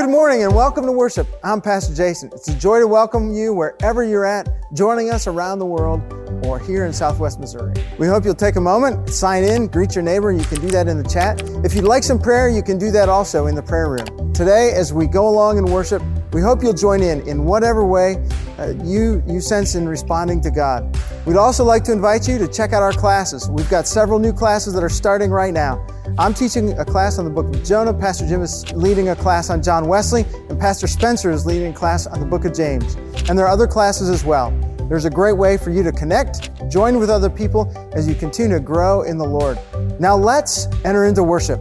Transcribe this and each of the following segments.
Good morning and welcome to worship. I'm Pastor Jason. It's a joy to welcome you wherever you're at, joining us around the world or here in Southwest Missouri. We hope you'll take a moment, sign in, greet your neighbor. You can do that in the chat. If you'd like some prayer, you can do that also in the prayer room. Today, as we go along in worship, we hope you'll join in in whatever way uh, you, you sense in responding to God. We'd also like to invite you to check out our classes. We've got several new classes that are starting right now. I'm teaching a class on the book of Jonah. Pastor Jim is leading a class on John Wesley, and Pastor Spencer is leading a class on the book of James. And there are other classes as well. There's a great way for you to connect, join with other people as you continue to grow in the Lord. Now let's enter into worship.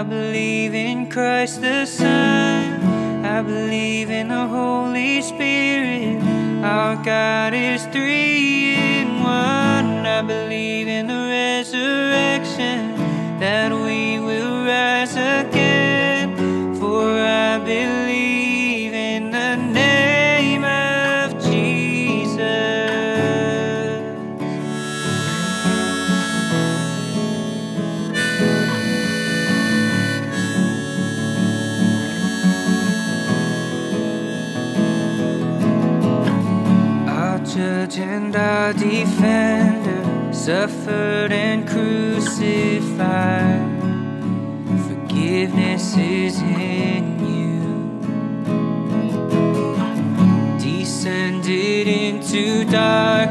I believe in Christ the Son. I believe in the Holy Spirit. Our God is suffered and crucified. Forgiveness is in you. Descended into darkness,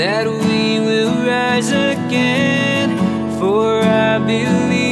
that we will rise again. For I believe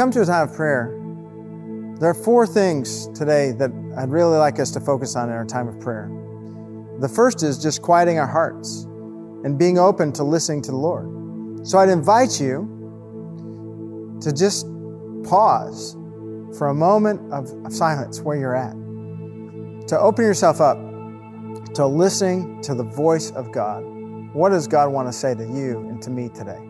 come to a time of prayer, there are four things today that I'd really like us to focus on in our time of prayer. The first is just quieting our hearts and being open to listening to the Lord. So I'd invite you to just pause for a moment of, of silence where you're at, to open yourself up to listening to the voice of God. What does God want to say to you and to me today?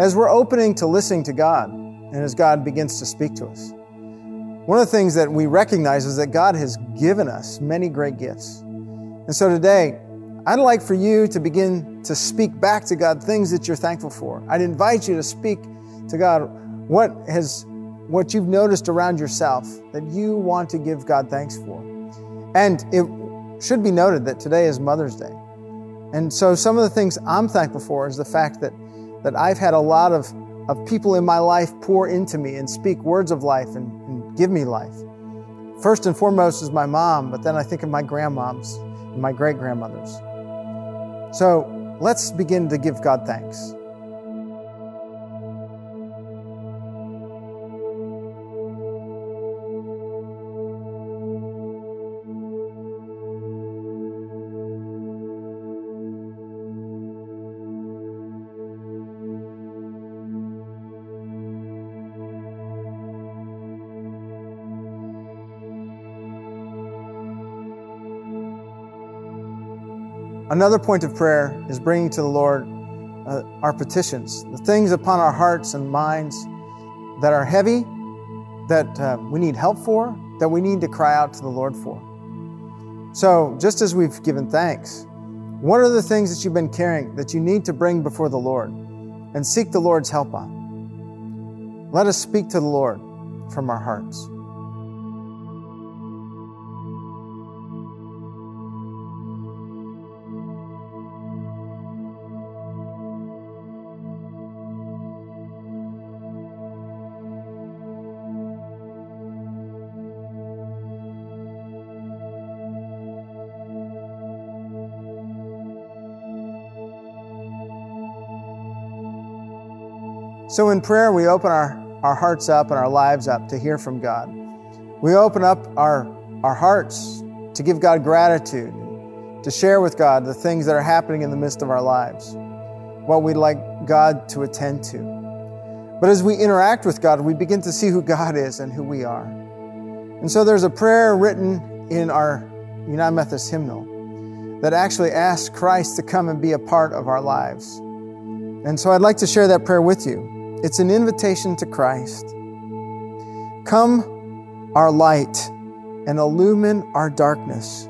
As we're opening to listening to God, and as God begins to speak to us, one of the things that we recognize is that God has given us many great gifts. And so today, I'd like for you to begin to speak back to God things that you're thankful for. I'd invite you to speak to God what has what you've noticed around yourself that you want to give God thanks for. And it should be noted that today is Mother's Day. And so some of the things I'm thankful for is the fact that that I've had a lot of, of people in my life pour into me and speak words of life and, and give me life. First and foremost is my mom, but then I think of my grandmoms and my great grandmothers. So let's begin to give God thanks. Another point of prayer is bringing to the Lord uh, our petitions, the things upon our hearts and minds that are heavy, that uh, we need help for, that we need to cry out to the Lord for. So, just as we've given thanks, what are the things that you've been carrying that you need to bring before the Lord and seek the Lord's help on? Let us speak to the Lord from our hearts. So in prayer, we open our, our hearts up and our lives up to hear from God. We open up our, our hearts to give God gratitude, to share with God the things that are happening in the midst of our lives, what we'd like God to attend to. But as we interact with God, we begin to see who God is and who we are. And so there's a prayer written in our United Methodist hymnal that actually asks Christ to come and be a part of our lives. And so I'd like to share that prayer with you. It's an invitation to Christ. Come, our light, and illumine our darkness.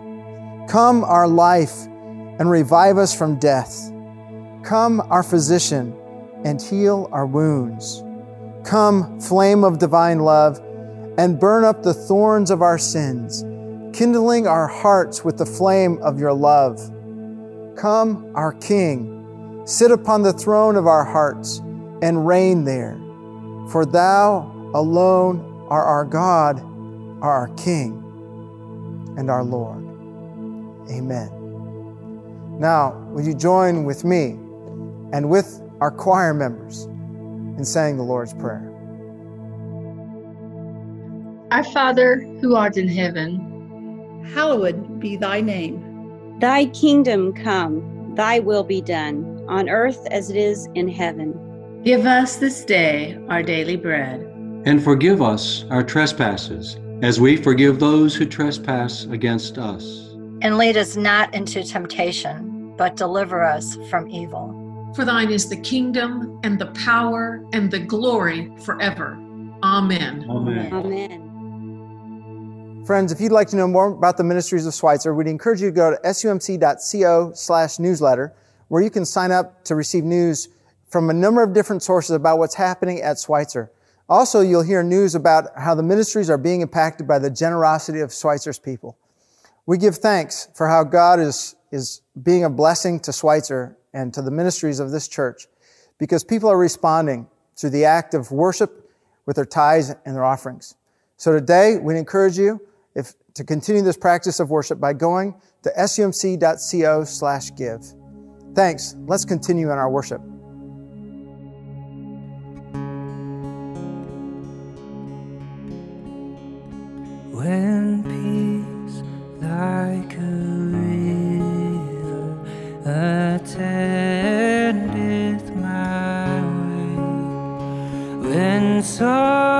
Come, our life, and revive us from death. Come, our physician, and heal our wounds. Come, flame of divine love, and burn up the thorns of our sins, kindling our hearts with the flame of your love. Come, our King, sit upon the throne of our hearts and reign there. For thou alone are our God, are our King, and our Lord. Amen. Now, would you join with me and with our choir members in saying the Lord's Prayer? Our Father, who art in heaven, hallowed be thy name. Thy kingdom come, thy will be done, on earth as it is in heaven. Give us this day our daily bread. And forgive us our trespasses, as we forgive those who trespass against us. And lead us not into temptation, but deliver us from evil. For thine is the kingdom, and the power, and the glory forever. Amen. Amen. Amen. Friends, if you'd like to know more about the ministries of Schweitzer, we'd encourage you to go to sumc.co slash newsletter, where you can sign up to receive news from a number of different sources about what's happening at Schweitzer. Also, you'll hear news about how the ministries are being impacted by the generosity of Schweitzer's people. We give thanks for how God is, is being a blessing to Schweitzer and to the ministries of this church because people are responding to the act of worship with their tithes and their offerings. So today, we encourage you if, to continue this practice of worship by going to sumc.co slash give. Thanks. Let's continue in our worship. When peace like a river attendeth my way, when sorrows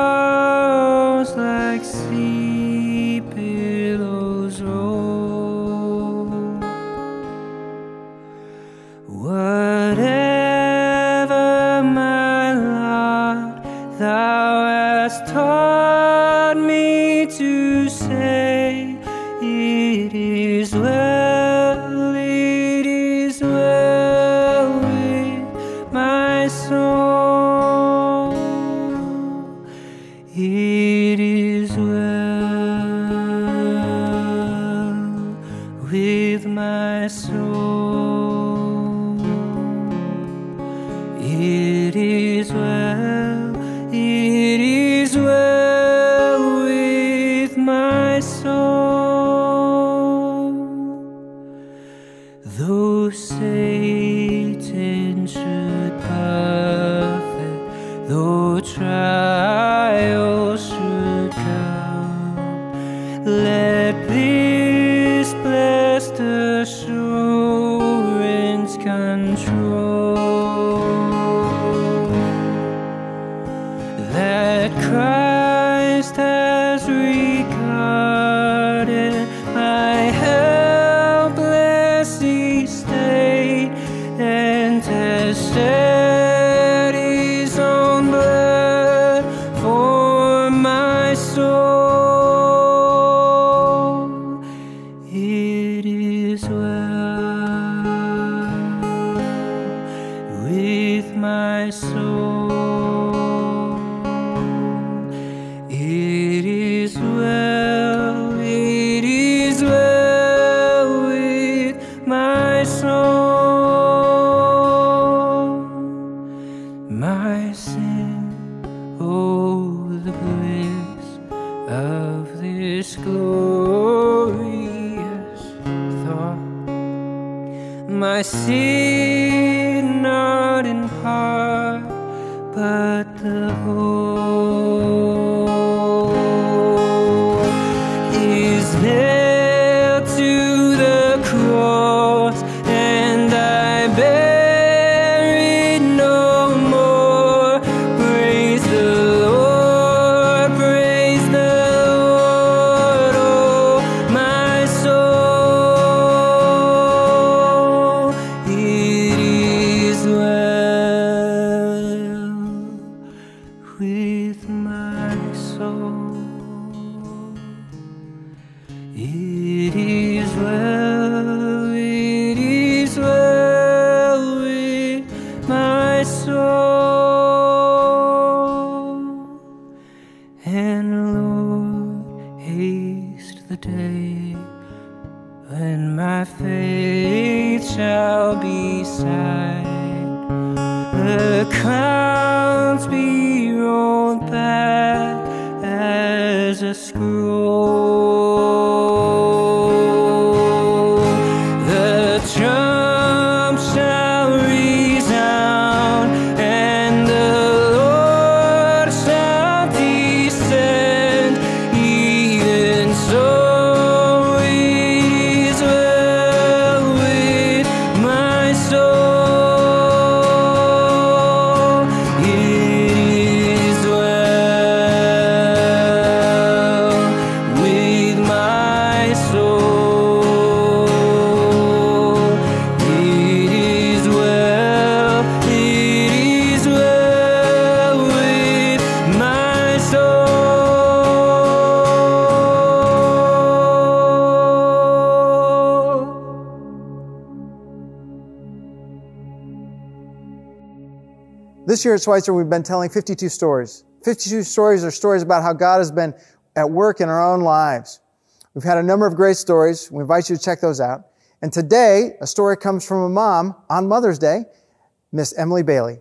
This year at Schweitzer, we've been telling 52 stories. 52 stories are stories about how God has been at work in our own lives. We've had a number of great stories. We invite you to check those out. And today, a story comes from a mom on Mother's Day, Miss Emily Bailey.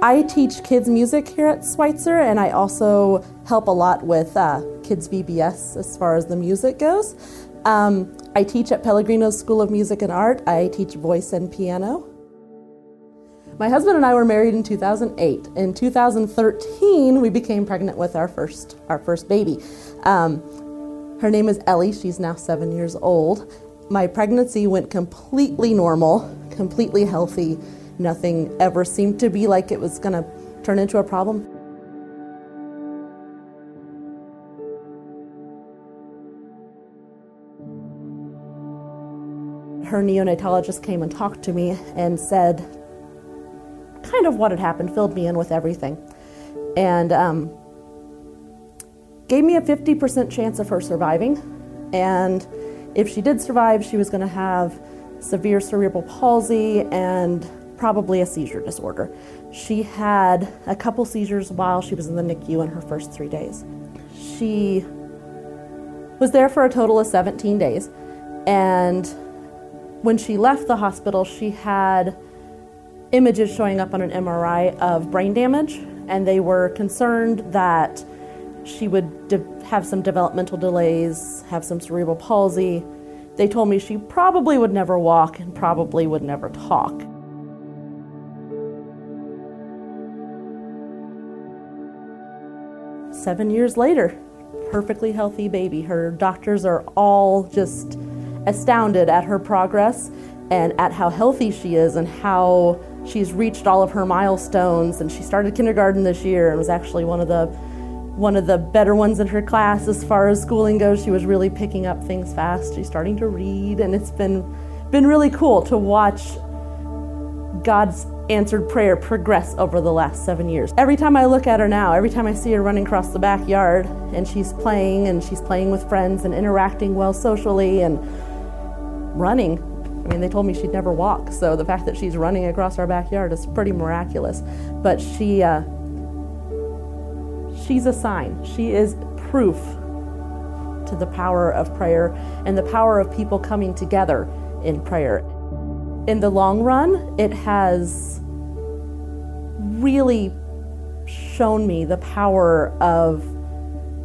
I teach kids music here at Schweitzer, and I also help a lot with uh, kids VBS as far as the music goes. Um, I teach at Pellegrino's School of Music and Art. I teach voice and piano. My husband and I were married in 2008. In 2013, we became pregnant with our first our first baby. Um, her name is Ellie. She's now seven years old. My pregnancy went completely normal, completely healthy. Nothing ever seemed to be like it was going to turn into a problem. Her neonatologist came and talked to me and said kind of what had happened, filled me in with everything. And um, gave me a 50% chance of her surviving. And if she did survive, she was going to have severe cerebral palsy and probably a seizure disorder. She had a couple seizures while she was in the NICU in her first three days. She was there for a total of 17 days. And when she left the hospital, she had images showing up on an MRI of brain damage, and they were concerned that she would de- have some developmental delays, have some cerebral palsy. They told me she probably would never walk and probably would never talk. seven years later, perfectly healthy baby. Her doctors are all just astounded at her progress and at how healthy she is and how she's reached all of her milestones. And she started kindergarten this year and was actually one of the one of the better ones in her class as far as schooling goes. She was really picking up things fast. She's starting to read and it's been been really cool to watch god's answered prayer progress over the last seven years. Every time I look at her now, every time I see her running across the backyard and she's playing and she's playing with friends and interacting well socially and running. I mean, they told me she'd never walk, so the fact that she's running across our backyard is pretty miraculous. But she, uh, she's a sign. She is proof to the power of prayer and the power of people coming together in prayer in the long run, it has really shown me the power of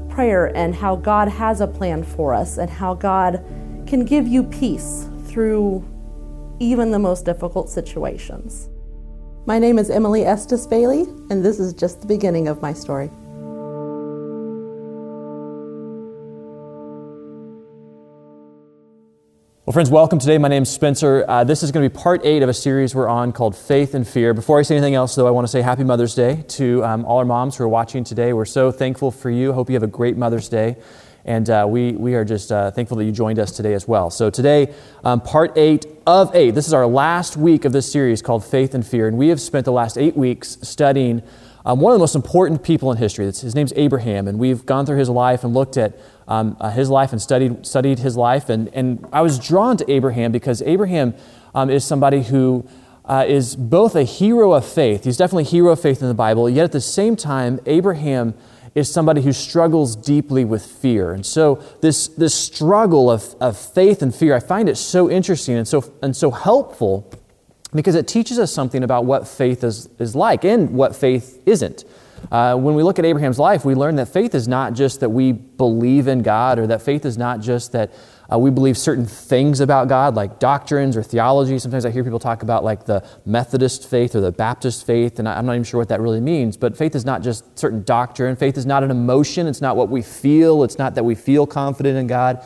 prayer and how God has a plan for us and how God can give you peace through even the most difficult situations. My name is Emily Estes Bailey, and this is just the beginning of my story. Well, friends, welcome today. My name is Spencer. Uh, this is going to be part eight of a series we're on called Faith and Fear. Before I say anything else, though, I want to say Happy Mother's Day to um, all our moms who are watching today. We're so thankful for you. Hope you have a great Mother's Day. And uh, we, we are just uh, thankful that you joined us today as well. So, today, um, part eight of eight. This is our last week of this series called Faith and Fear. And we have spent the last eight weeks studying um, one of the most important people in history. His name's Abraham. And we've gone through his life and looked at um, uh, his life and studied, studied his life. And, and I was drawn to Abraham because Abraham um, is somebody who uh, is both a hero of faith. He's definitely a hero of faith in the Bible, yet at the same time, Abraham is somebody who struggles deeply with fear. And so this, this struggle of, of faith and fear, I find it so interesting and so, and so helpful because it teaches us something about what faith is, is like and what faith isn't. Uh, when we look at Abraham's life, we learn that faith is not just that we believe in God, or that faith is not just that uh, we believe certain things about God, like doctrines or theology. Sometimes I hear people talk about like the Methodist faith or the Baptist faith, and I'm not even sure what that really means. But faith is not just certain doctrine. Faith is not an emotion. It's not what we feel. It's not that we feel confident in God.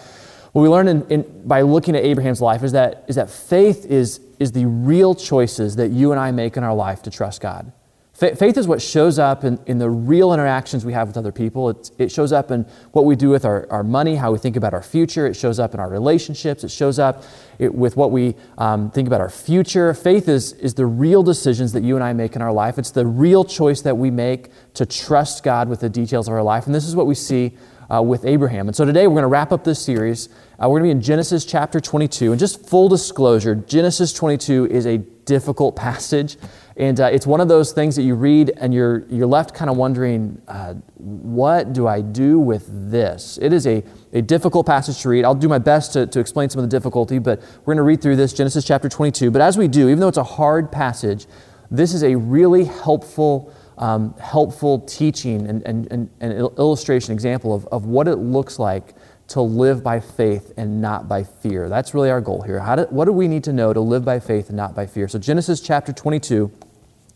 What we learn in, in, by looking at Abraham's life is that, is that faith is, is the real choices that you and I make in our life to trust God. Faith is what shows up in, in the real interactions we have with other people. It, it shows up in what we do with our, our money, how we think about our future. It shows up in our relationships. It shows up it, with what we um, think about our future. Faith is, is the real decisions that you and I make in our life. It's the real choice that we make to trust God with the details of our life. And this is what we see uh, with Abraham. And so today we're going to wrap up this series. Uh, we're going to be in Genesis chapter 22. And just full disclosure, Genesis 22 is a difficult passage. And uh, it's one of those things that you read and you're, you're left kind of wondering, uh, what do I do with this? It is a, a difficult passage to read. I'll do my best to, to explain some of the difficulty, but we're going to read through this, Genesis chapter 22. But as we do, even though it's a hard passage, this is a really helpful, um, helpful teaching and, and, and, and illustration, example of, of what it looks like to live by faith and not by fear. That's really our goal here. How do, what do we need to know to live by faith and not by fear? So, Genesis chapter 22,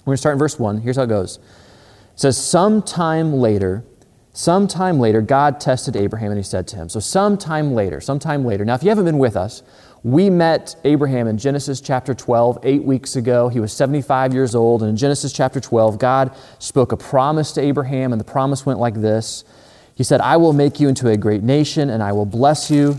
we're going to start in verse 1. Here's how it goes It says, Sometime later, sometime later, God tested Abraham and he said to him, So, sometime later, sometime later. Now, if you haven't been with us, we met Abraham in Genesis chapter 12 eight weeks ago. He was 75 years old. And in Genesis chapter 12, God spoke a promise to Abraham, and the promise went like this He said, I will make you into a great nation, and I will bless you.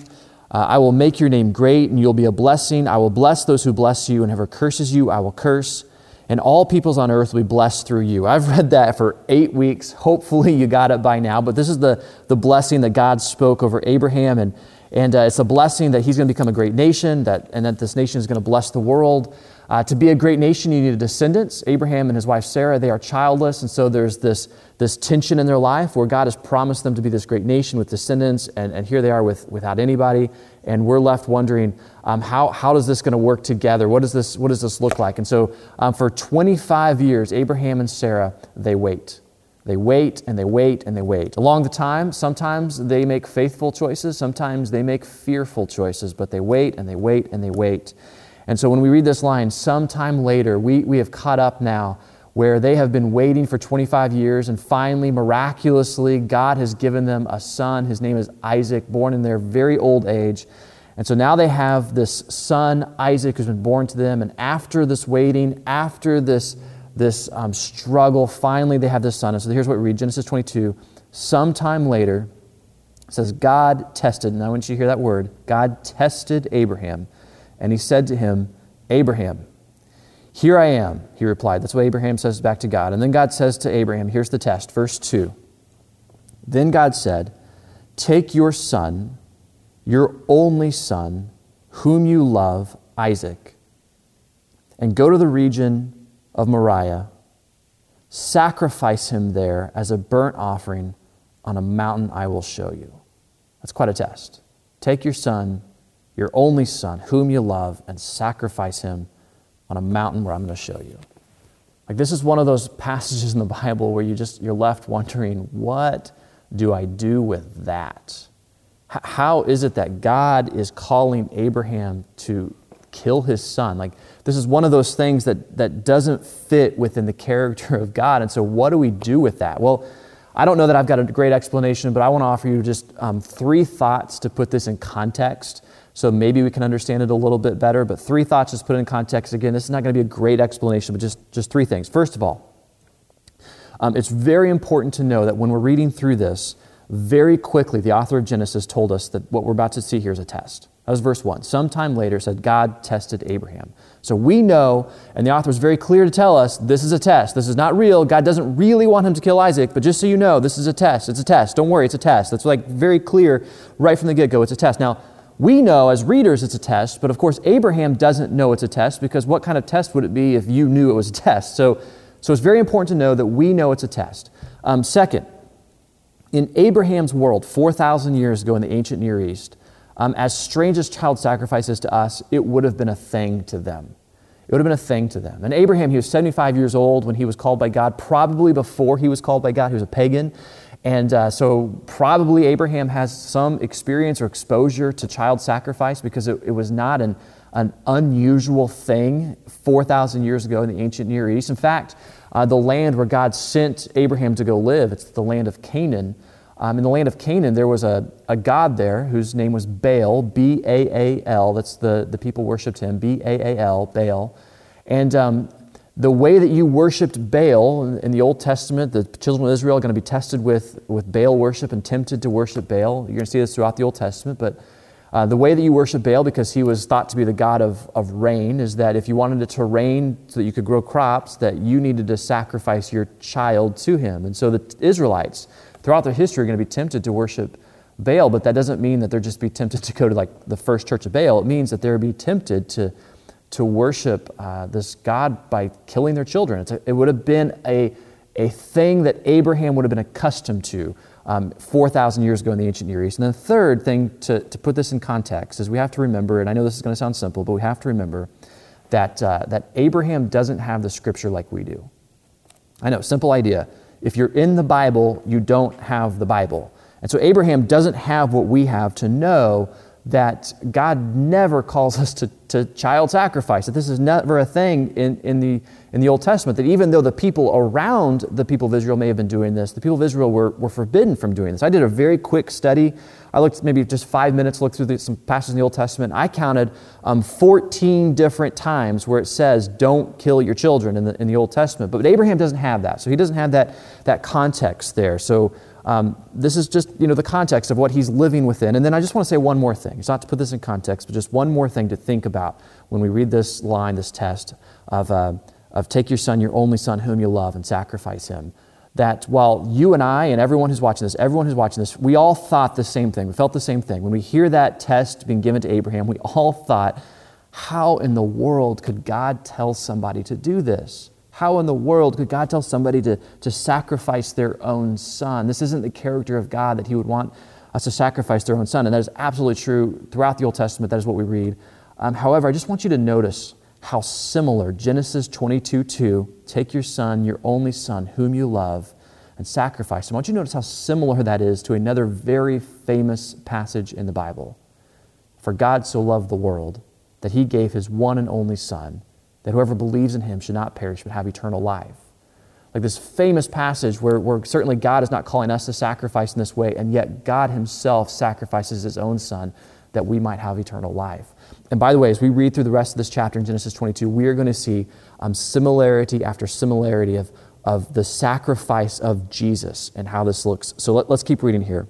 Uh, I will make your name great, and you'll be a blessing. I will bless those who bless you, and whoever curses you, I will curse. And all peoples on earth will be blessed through you. I've read that for eight weeks. Hopefully, you got it by now. But this is the, the blessing that God spoke over Abraham. And and uh, it's a blessing that he's going to become a great nation, that, and that this nation is going to bless the world. Uh, to be a great nation, you need descendants. Abraham and his wife Sarah, they are childless, and so there's this, this tension in their life where God has promised them to be this great nation with descendants, and, and here they are with, without anybody. And we're left wondering, um, how, how is this going to work together? What, is this, what does this look like? And so um, for 25 years, Abraham and Sarah, they wait. They wait and they wait and they wait. Along the time, sometimes they make faithful choices, sometimes they make fearful choices, but they wait and they wait and they wait. And so when we read this line, sometime later, we, we have caught up now where they have been waiting for 25 years, and finally, miraculously, God has given them a son. His name is Isaac, born in their very old age. And so now they have this son, Isaac, who's been born to them. And after this waiting, after this this um, struggle. Finally, they have this son. And so here's what we read Genesis 22. Sometime later, says, God tested, and I want you to hear that word God tested Abraham, and he said to him, Abraham, here I am, he replied. That's what Abraham says back to God. And then God says to Abraham, here's the test, verse 2. Then God said, Take your son, your only son, whom you love, Isaac, and go to the region of Moriah, sacrifice him there as a burnt offering on a mountain I will show you. That's quite a test. Take your son, your only son, whom you love, and sacrifice him on a mountain where I'm going to show you. Like this is one of those passages in the Bible where you just you're left wondering, what do I do with that? How is it that God is calling Abraham to kill his son? Like this is one of those things that, that doesn't fit within the character of God. And so, what do we do with that? Well, I don't know that I've got a great explanation, but I want to offer you just um, three thoughts to put this in context. So maybe we can understand it a little bit better. But three thoughts just put in context. Again, this is not going to be a great explanation, but just, just three things. First of all, um, it's very important to know that when we're reading through this, very quickly, the author of Genesis told us that what we're about to see here is a test. That was verse 1. Sometime later said, God tested Abraham. So we know, and the author is very clear to tell us this is a test. This is not real. God doesn't really want him to kill Isaac, but just so you know, this is a test. It's a test. Don't worry, it's a test. That's like very clear right from the get go. It's a test. Now, we know as readers it's a test, but of course, Abraham doesn't know it's a test because what kind of test would it be if you knew it was a test? So, so it's very important to know that we know it's a test. Um, second, in Abraham's world, 4,000 years ago in the ancient Near East, um, as strange as child sacrifices to us, it would have been a thing to them. It would have been a thing to them. And Abraham, he was 75 years old when he was called by God, probably before he was called by God. He was a pagan. And uh, so, probably Abraham has some experience or exposure to child sacrifice because it, it was not an, an unusual thing 4,000 years ago in the ancient Near East. In fact, uh, the land where God sent Abraham to go live, it's the land of Canaan. Um, in the land of Canaan, there was a, a god there whose name was Baal, B A A L. That's the, the people worshiped him, B A A L, Baal. And um, the way that you worshiped Baal in the Old Testament, the children of Israel are going to be tested with, with Baal worship and tempted to worship Baal. You're going to see this throughout the Old Testament. But uh, the way that you worship Baal, because he was thought to be the god of, of rain, is that if you wanted it to rain so that you could grow crops, that you needed to sacrifice your child to him. And so the Israelites, throughout their history are going to be tempted to worship Baal, but that doesn't mean that they're just be tempted to go to like the first church of Baal. It means that they're be tempted to, to worship uh, this God by killing their children. A, it would have been a, a thing that Abraham would have been accustomed to um, 4,000 years ago in the ancient Near East. And the third thing to, to put this in context is we have to remember, and I know this is going to sound simple, but we have to remember that, uh, that Abraham doesn't have the scripture like we do. I know, simple idea. If you're in the Bible, you don't have the Bible. And so Abraham doesn't have what we have to know that God never calls us to, to child sacrifice, that this is never a thing in, in, the, in the Old Testament, that even though the people around the people of Israel may have been doing this, the people of Israel were, were forbidden from doing this. I did a very quick study. I looked maybe just five minutes, looked through the, some passages in the Old Testament. I counted um, 14 different times where it says, don't kill your children in the, in the Old Testament. But Abraham doesn't have that. So he doesn't have that, that context there. So um, this is just you know the context of what he's living within. And then I just want to say one more thing. It's not to put this in context, but just one more thing to think about when we read this line, this test of, uh, of take your son, your only son, whom you love, and sacrifice him. That while you and I and everyone who's watching this, everyone who's watching this, we all thought the same thing. We felt the same thing. When we hear that test being given to Abraham, we all thought, how in the world could God tell somebody to do this? How in the world could God tell somebody to, to sacrifice their own son? This isn't the character of God that He would want us to sacrifice their own son. And that is absolutely true throughout the Old Testament. That is what we read. Um, however, I just want you to notice how similar Genesis 22 2, take your son, your only son, whom you love, and sacrifice him. I want you to notice how similar that is to another very famous passage in the Bible. For God so loved the world that he gave his one and only son that whoever believes in him should not perish but have eternal life. Like this famous passage where, where certainly God is not calling us to sacrifice in this way, and yet God himself sacrifices his own son that we might have eternal life. And by the way, as we read through the rest of this chapter in Genesis 22, we are going to see um, similarity after similarity of, of the sacrifice of Jesus and how this looks. So let, us keep reading here.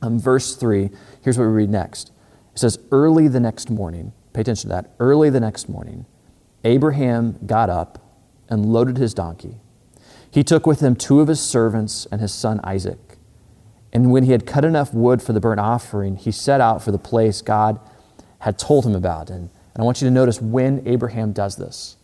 Um, verse 3, here's what we read next. It says, Early the next morning, pay attention to that, early the next morning, Abraham got up and loaded his donkey. He took with him two of his servants and his son Isaac. And when he had cut enough wood for the burnt offering, he set out for the place God had told him about. And, and I want you to notice when Abraham does this.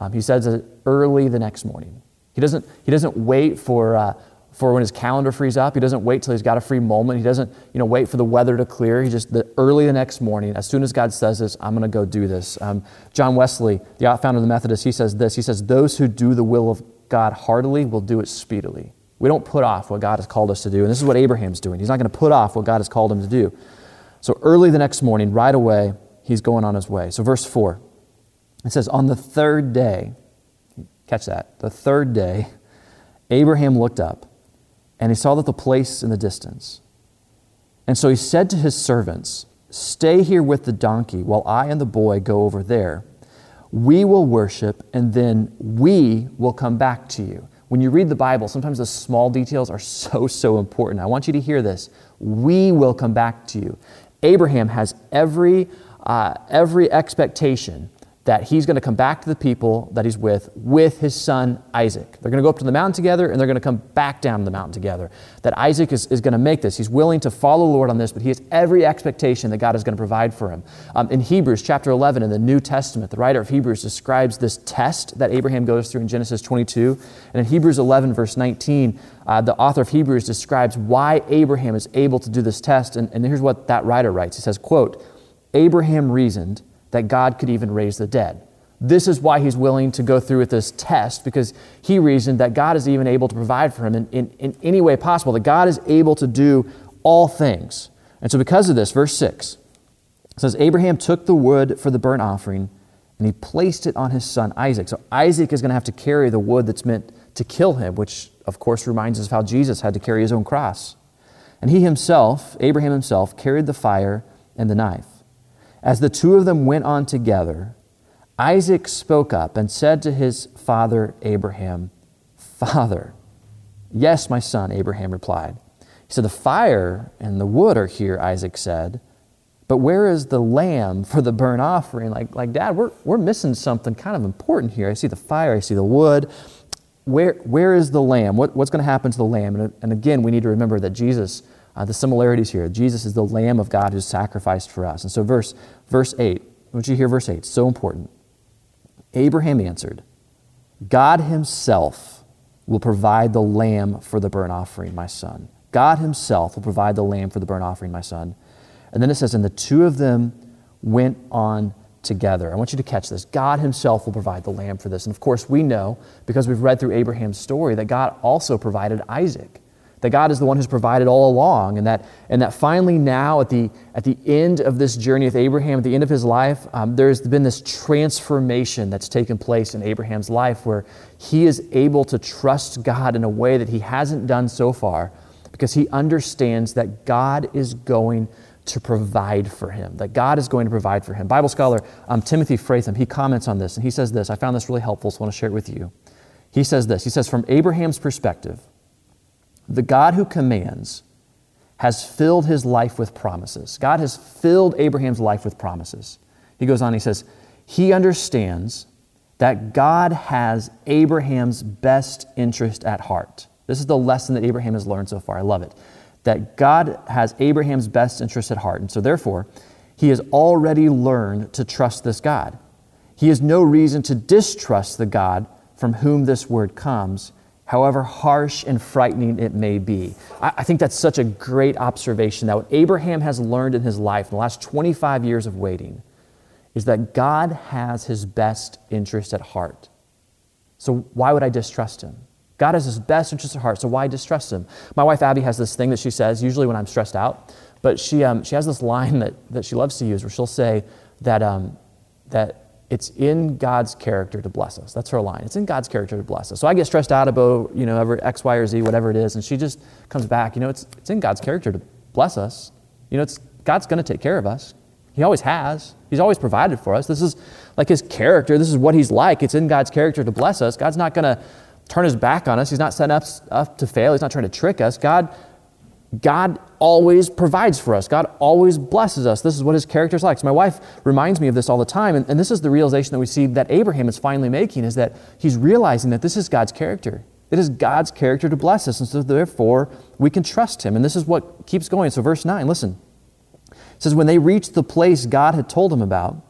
Um, he says it early the next morning. He doesn't, he doesn't wait for, uh, for when his calendar frees up. He doesn't wait till he's got a free moment. He doesn't, you know, wait for the weather to clear. He just the early the next morning, as soon as God says this, I'm going to go do this. Um, John Wesley, the founder of the Methodists, he says this. He says, "Those who do the will of God heartily will do it speedily." We don't put off what God has called us to do, and this is what Abraham's doing. He's not going to put off what God has called him to do. So early the next morning, right away, he's going on his way. So verse four, it says, "On the third day." Catch that. The third day, Abraham looked up and he saw that the place in the distance. And so he said to his servants, Stay here with the donkey while I and the boy go over there. We will worship, and then we will come back to you. When you read the Bible, sometimes the small details are so, so important. I want you to hear this. We will come back to you. Abraham has every, uh, every expectation that he's going to come back to the people that he's with with his son Isaac. They're going to go up to the mountain together and they're going to come back down the mountain together. That Isaac is, is going to make this. He's willing to follow the Lord on this, but he has every expectation that God is going to provide for him. Um, in Hebrews chapter 11 in the New Testament, the writer of Hebrews describes this test that Abraham goes through in Genesis 22. And in Hebrews 11, verse 19, uh, the author of Hebrews describes why Abraham is able to do this test. And, and here's what that writer writes. He says, quote, Abraham reasoned that God could even raise the dead. This is why he's willing to go through with this test because he reasoned that God is even able to provide for him in, in, in any way possible, that God is able to do all things. And so, because of this, verse 6 says, Abraham took the wood for the burnt offering and he placed it on his son Isaac. So, Isaac is going to have to carry the wood that's meant to kill him, which, of course, reminds us of how Jesus had to carry his own cross. And he himself, Abraham himself, carried the fire and the knife. As the two of them went on together, Isaac spoke up and said to his father Abraham, Father, yes, my son, Abraham replied. He said, The fire and the wood are here, Isaac said, but where is the lamb for the burnt offering? Like, like Dad, we're, we're missing something kind of important here. I see the fire, I see the wood. Where, where is the lamb? What, what's going to happen to the lamb? And, and again, we need to remember that Jesus uh, the similarities here. Jesus is the Lamb of God who's sacrificed for us. And so, verse, verse 8, don't you hear verse 8? So important. Abraham answered, God himself will provide the lamb for the burnt offering, my son. God himself will provide the lamb for the burnt offering, my son. And then it says, and the two of them went on together. I want you to catch this. God himself will provide the lamb for this. And of course, we know, because we've read through Abraham's story, that God also provided Isaac that God is the one who's provided all along, and that, and that finally now at the, at the end of this journey with Abraham, at the end of his life, um, there's been this transformation that's taken place in Abraham's life where he is able to trust God in a way that he hasn't done so far because he understands that God is going to provide for him, that God is going to provide for him. Bible scholar um, Timothy Fretheim, he comments on this, and he says this. I found this really helpful, so I want to share it with you. He says this. He says, from Abraham's perspective, the God who commands has filled his life with promises. God has filled Abraham's life with promises. He goes on, he says, He understands that God has Abraham's best interest at heart. This is the lesson that Abraham has learned so far. I love it. That God has Abraham's best interest at heart. And so, therefore, he has already learned to trust this God. He has no reason to distrust the God from whom this word comes however harsh and frightening it may be. I, I, think that's such a great observation that what Abraham has learned in his life in the last 25 years of waiting is that God has his best interest at heart. So why would I distrust him? God has his best interest at heart, so why distrust him? My wife Abby has this thing that she says, usually when I'm stressed out, but she, um, she has this line that, that she loves to use where she'll say that, um, that it's in God's character to bless us. That's her line. It's in God's character to bless us. So I get stressed out about, you know, ever X, Y, or Z, whatever it is, and she just comes back, you know, it's, it's in God's character to bless us. You know, it's, God's going to take care of us. He always has. He's always provided for us. This is like his character. This is what he's like. It's in God's character to bless us. God's not going to turn his back on us. He's not setting us up to fail. He's not trying to trick us. God God always provides for us. God always blesses us. This is what his character is like. So my wife reminds me of this all the time. And, and, this is the realization that we see that Abraham is finally making is that he's realizing that this is God's character. It is God's character to bless us. And so therefore, we can trust him. And this is what keeps going. So verse 9, listen. It says, When they reached the place God had told him about,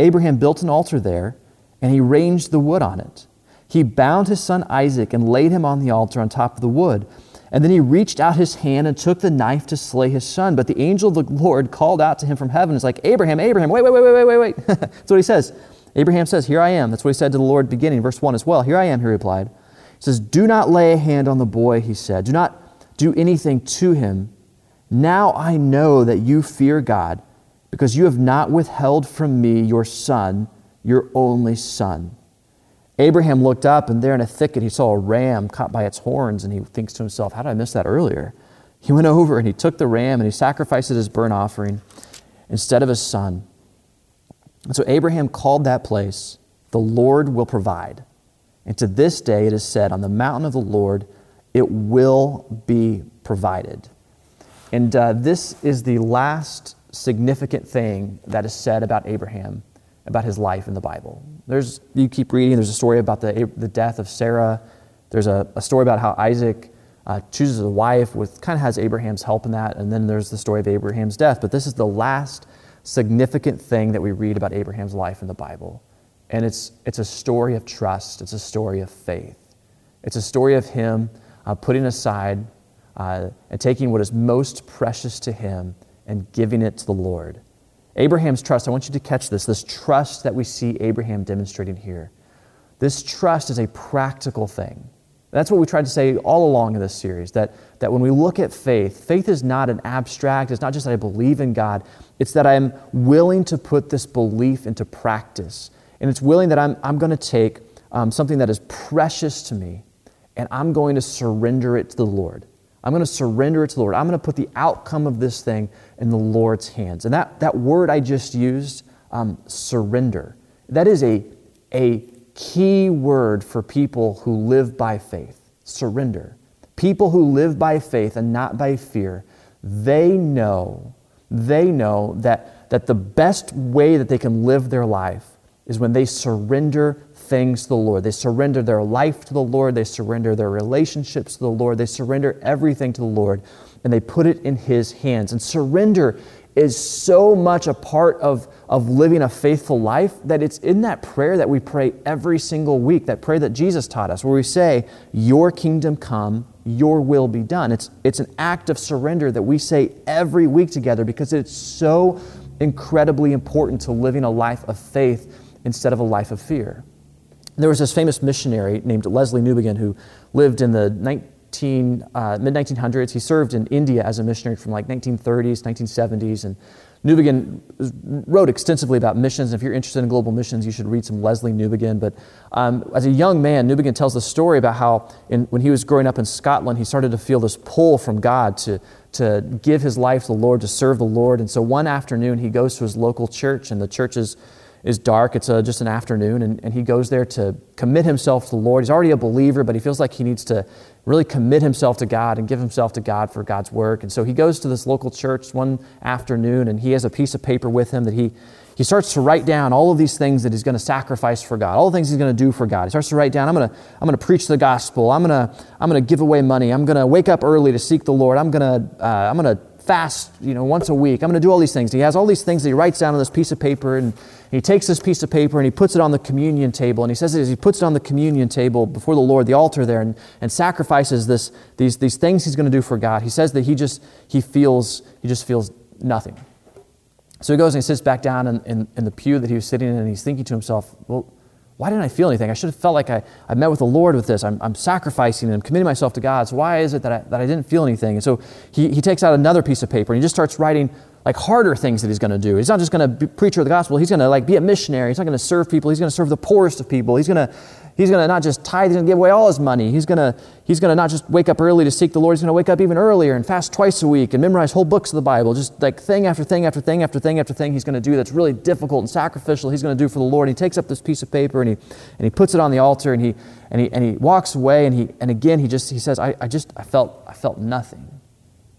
Abraham built an altar there, and he ranged the wood on it. He bound his son Isaac and laid him on the altar on top of the wood. And then he reached out his hand and took the knife to slay his son. But the angel of the Lord called out to him from heaven. It's like, Abraham, Abraham, wait, wait, wait, wait, wait, wait. Wait. That's what he says. Abraham says, Here I am. That's what he said to the Lord beginning, verse 1 as well. Here I am, he replied. He says, Do not lay a hand on the boy, he said. Do not do anything to him. Now I know that you fear God, because you have not withheld from me your son, your only son. Abraham looked up, and there in a thicket he saw a ram caught by its horns, and he thinks to himself, How did I miss that earlier? He went over and he took the ram and he sacrificed it as burnt offering instead of his son. And so Abraham called that place, The Lord will provide. And to this day it is said, On the mountain of the Lord it will be provided. And uh, this is the last significant thing that is said about Abraham about his life in the Bible. There's, you keep reading, there's a story about the, the death of Sarah. There's a, a story about how Isaac uh, chooses a wife with kind of has Abraham's help in that. And then there's the story of Abraham's death. But this is the last significant thing that we read about Abraham's life in the Bible. And it's, it's a story of trust, it's a story of faith. It's a story of him uh, putting aside uh, and taking what is most precious to him and giving it to the Lord. Abraham's trust, I want you to catch this, this trust that we see Abraham demonstrating here. This trust is a practical thing. That's what we tried to say all along in this series that, that when we look at faith, faith is not an abstract, it's not just that I believe in God, it's that I'm willing to put this belief into practice. And it's willing that I'm, I'm going to take um, something that is precious to me and I'm going to surrender it to the Lord. I'm going to surrender it to the Lord. I'm going to put the outcome of this thing in the Lord's hands. And that, that word I just used, um, surrender, that is a, a key word for people who live by faith. Surrender. People who live by faith and not by fear, they know, they know that, that the best way that they can live their life is when they surrender things to the Lord. They surrender their life to the Lord. They surrender their relationships to the Lord. They surrender everything to the Lord and they put it in His hands. And surrender is so much a part of, of living a faithful life that it's in that prayer that we pray every single week, that prayer that Jesus taught us, where we say, Your kingdom come, your will be done. It's, it's an act of surrender that we say every week together because it's so incredibly important to living a life of faith instead of a life of fear. There was this famous missionary named Lesslie Newbigin who lived in the 19, uh, mid 1900s. He served in India as a missionary from like 1930s, 1970s, and Newbigin wrote extensively about missions. And If you're interested in global missions, you should read some Lesslie Newbigin. But um, as a young man, Newbigin tells the story about how in, when he was growing up in Scotland, he started to feel this pull from God to, to give his life to the Lord, to serve the Lord. And so one afternoon, he goes to his local church, and the church is dark. It's a, just an afternoon, and, and he goes there to commit himself to the Lord. He's already a believer, but he feels like he needs to really commit himself to God and give himself to God for God's work. And so he goes to this local church one afternoon, and he has a piece of paper with him that he, he starts to write down all of these things that he's going to sacrifice for God, all the things he's going to do for God. He starts to write down, I'm going to, I'm going to preach the gospel. I'm going to, I'm going to give away money. I'm going to wake up early to seek the Lord. I'm going to, uh, I'm going to fast, you know, once a week. I'm going to do all these things. He has all these things that he writes down on this piece of paper, and he takes this piece of paper and he puts it on the communion table. And he says as he puts it on the communion table before the Lord, the altar there, and, and sacrifices this, these, these things he's going to do for God. He says that he just he feels he just feels nothing. So he goes and he sits back down in, in, in the pew that he was sitting in, and he's thinking to himself, well, why didn't I feel anything? I should have felt like I, I met with the Lord with this. I'm, I'm sacrificing and I'm committing myself to God. So why is it that I, that I didn't feel anything? And so he, he takes out another piece of paper and he just starts writing like harder things that he's going to do. He's not just going to preach the gospel. He's going to like be a missionary. He's not going to serve people. He's going to serve the poorest of people. He's going to He's going to not just tithe, he's going to give away all his money. He's going to, he's going to not just wake up early to seek the Lord, he's going to wake up even earlier and fast twice a week and memorize whole books of the Bible. Just like thing after thing after thing after thing after thing he's going to do that's really difficult and sacrificial he's going to do for the Lord. He takes up this piece of paper and he, and he puts it on the altar and he, and he, and he walks away and, he, and again he just he says, I, I just I felt, I felt nothing.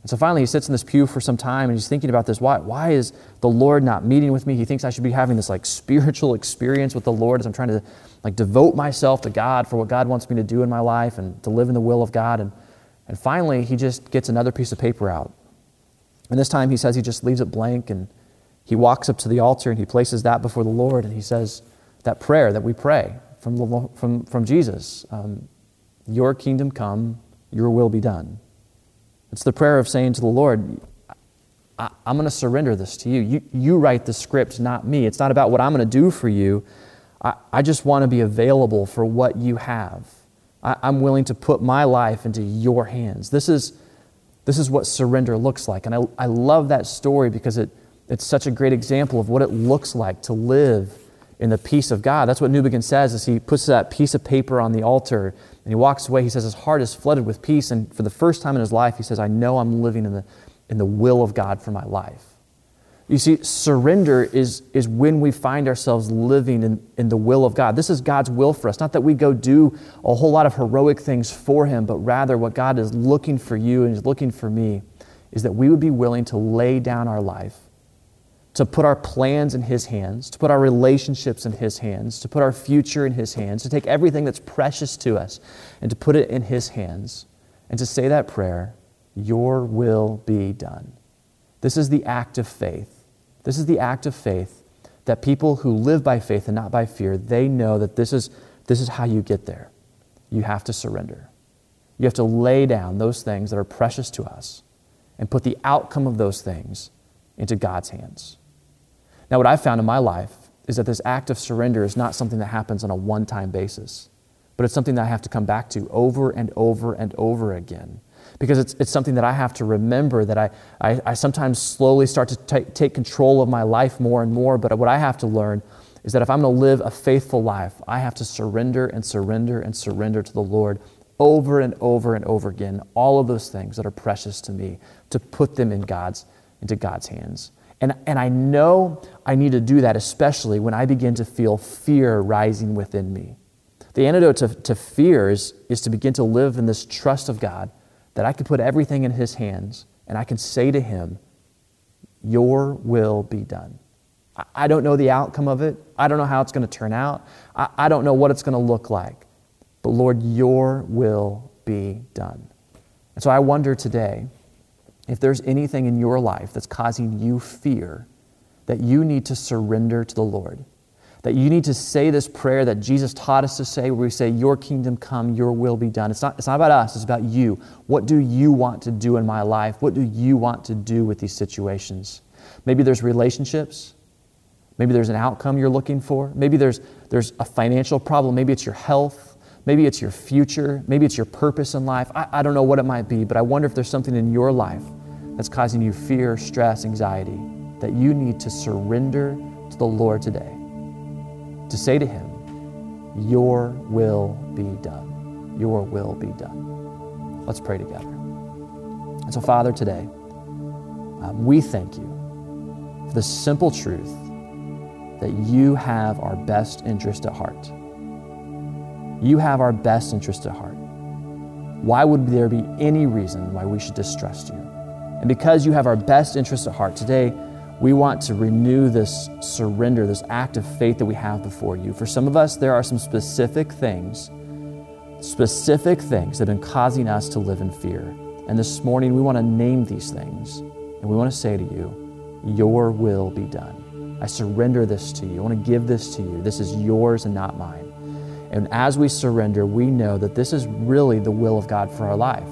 And so finally, he sits in this pew for some time and he's thinking about this. Why, why is the Lord not meeting with me? He thinks I should be having this like spiritual experience with the Lord as I'm trying to like devote myself to God for what God wants me to do in my life and to live in the will of God. And, and finally, he just gets another piece of paper out. And this time he says he just leaves it blank and he walks up to the altar and he places that before the Lord and he says that prayer that we pray from, from, from Jesus um, Your kingdom come, your will be done. It's the prayer of saying to the Lord, I, am going to surrender this to you. you. You write the script, not me. It's not about what I'm going to do for you. I, I just want to be available for what you have. I, I'm willing to put my life into your hands. This is, this is what surrender looks like. And I, I love that story because it, it's such a great example of what it looks like to live in the peace of God. That's what Newbigin says as he puts that piece of paper on the altar and he walks away. He says his heart is flooded with peace. And for the first time in his life, he says, I know I'm living in the, in the will of God for my life. You see, surrender is, is when we find ourselves living in, in the will of God. This is God's will for us. Not that we go do a whole lot of heroic things for Him, but rather what God is looking for you and is looking for me is that we would be willing to lay down our life to put our plans in His hands, to put our relationships in His hands, to put our future in His hands, to take everything that's precious to us and to put it in His hands, and to say that prayer, Your will be done. This is the act of faith. This is the act of faith that people who live by faith and not by fear, they know that this is, this is how you get there. You have to surrender. You have to lay down those things that are precious to us and put the outcome of those things into God's hands. Now, what I've found in my life is that this act of surrender is not something that happens on a one time basis, but it's something that I have to come back to over and over and over again. Because it's, it's something that I have to remember that I, I, I sometimes slowly start to t- take control of my life more and more. But what I have to learn is that if I'm going to live a faithful life, I have to surrender and surrender and surrender to the Lord over and over and over again, all of those things that are precious to me, to put them in God's, into God's hands. And, and I know I need to do that, especially when I begin to feel fear rising within me. The antidote to, to fear is, is to begin to live in this trust of God that I can put everything in His hands and I can say to Him, Your will be done. I, I don't know the outcome of it. I don't know how it's going to turn out. I, I don't know what it's going to look like. But Lord, Your will be done. And so I wonder today if there's anything in your life that's causing you fear, that you need to surrender to the Lord. That you need to say this prayer that Jesus taught us to say, where we say, Your kingdom come, your will be done. It's not, it's not about us, it's about you. What do you want to do in my life? What do you want to do with these situations? Maybe there's relationships. Maybe there's an outcome you're looking for. Maybe there's, there's a financial problem. Maybe it's your health. Maybe it's your future. Maybe it's your purpose in life. I, I don't know what it might be, but I wonder if there's something in your life that's causing you fear, stress, anxiety that you need to surrender to the Lord today. To say to Him, Your will be done. Your will be done. Let's pray together. And so, Father, today, um, we thank you for the simple truth that you have our best interest at heart. You have our best interest at heart. Why would there be any reason why we should distrust you? And because you have our best interest at heart, today we want to renew this surrender, this act of faith that we have before you. For some of us, there are some specific things, specific things that have been causing us to live in fear. And this morning, we want to name these things and we want to say to you, Your will be done. I surrender this to you. I want to give this to you. This is yours and not mine. And as we surrender, we know that this is really the will of God for our life.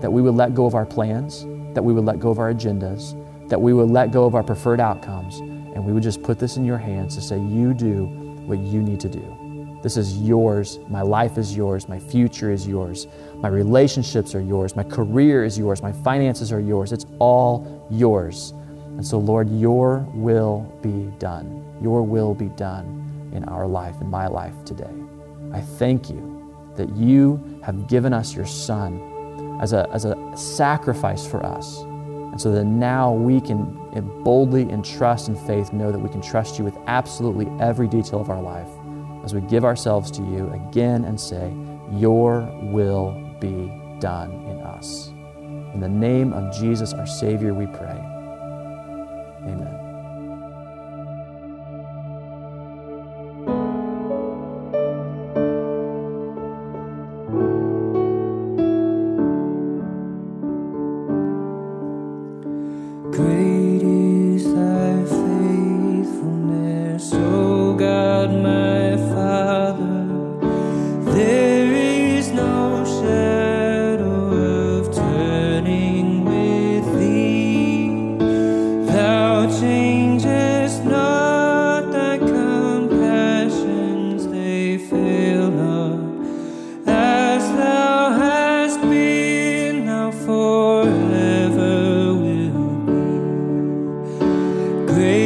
That we would let go of our plans, that we would let go of our agendas, that we would let go of our preferred outcomes, and we would just put this in your hands to say, You do what you need to do. This is yours. My life is yours. My future is yours. My relationships are yours. My career is yours. My finances are yours. It's all yours. And so, Lord, your will be done. Your will be done in our life, in my life today. I thank you that you have given us your Son as a, as a sacrifice for us. And so that now we can boldly in trust and faith know that we can trust you with absolutely every detail of our life as we give ourselves to you again and say, Your will be done in us. In the name of Jesus, our Savior, we pray. Amen. Great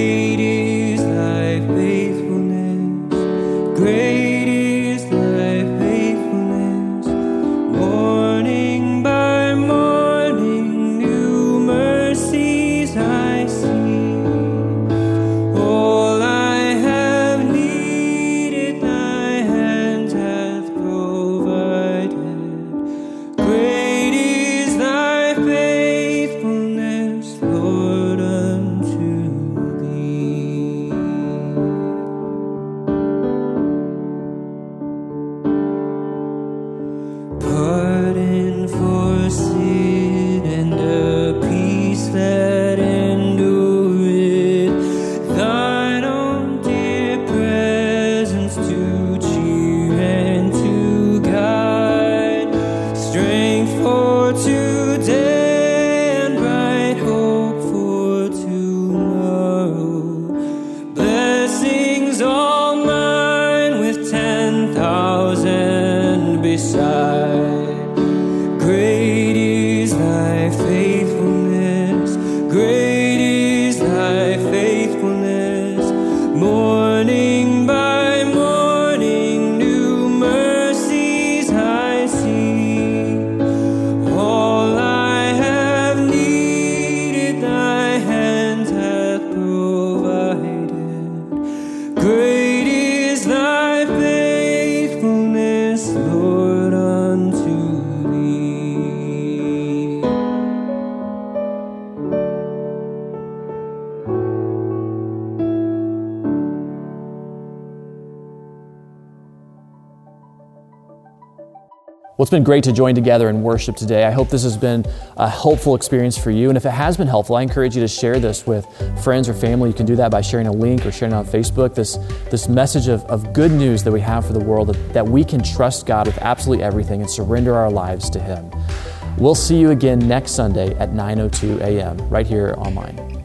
Well, it's been great to join together and worship today. I hope this has been a helpful experience for you. And if it has been helpful, I encourage you to share this with friends or family. You can do that by sharing a link or sharing on Facebook. This, this message of, of good news that we have for the world that, that we can trust God with absolutely everything and surrender our lives to Him. We'll see you again next Sunday at 9:02 a.m. right here online.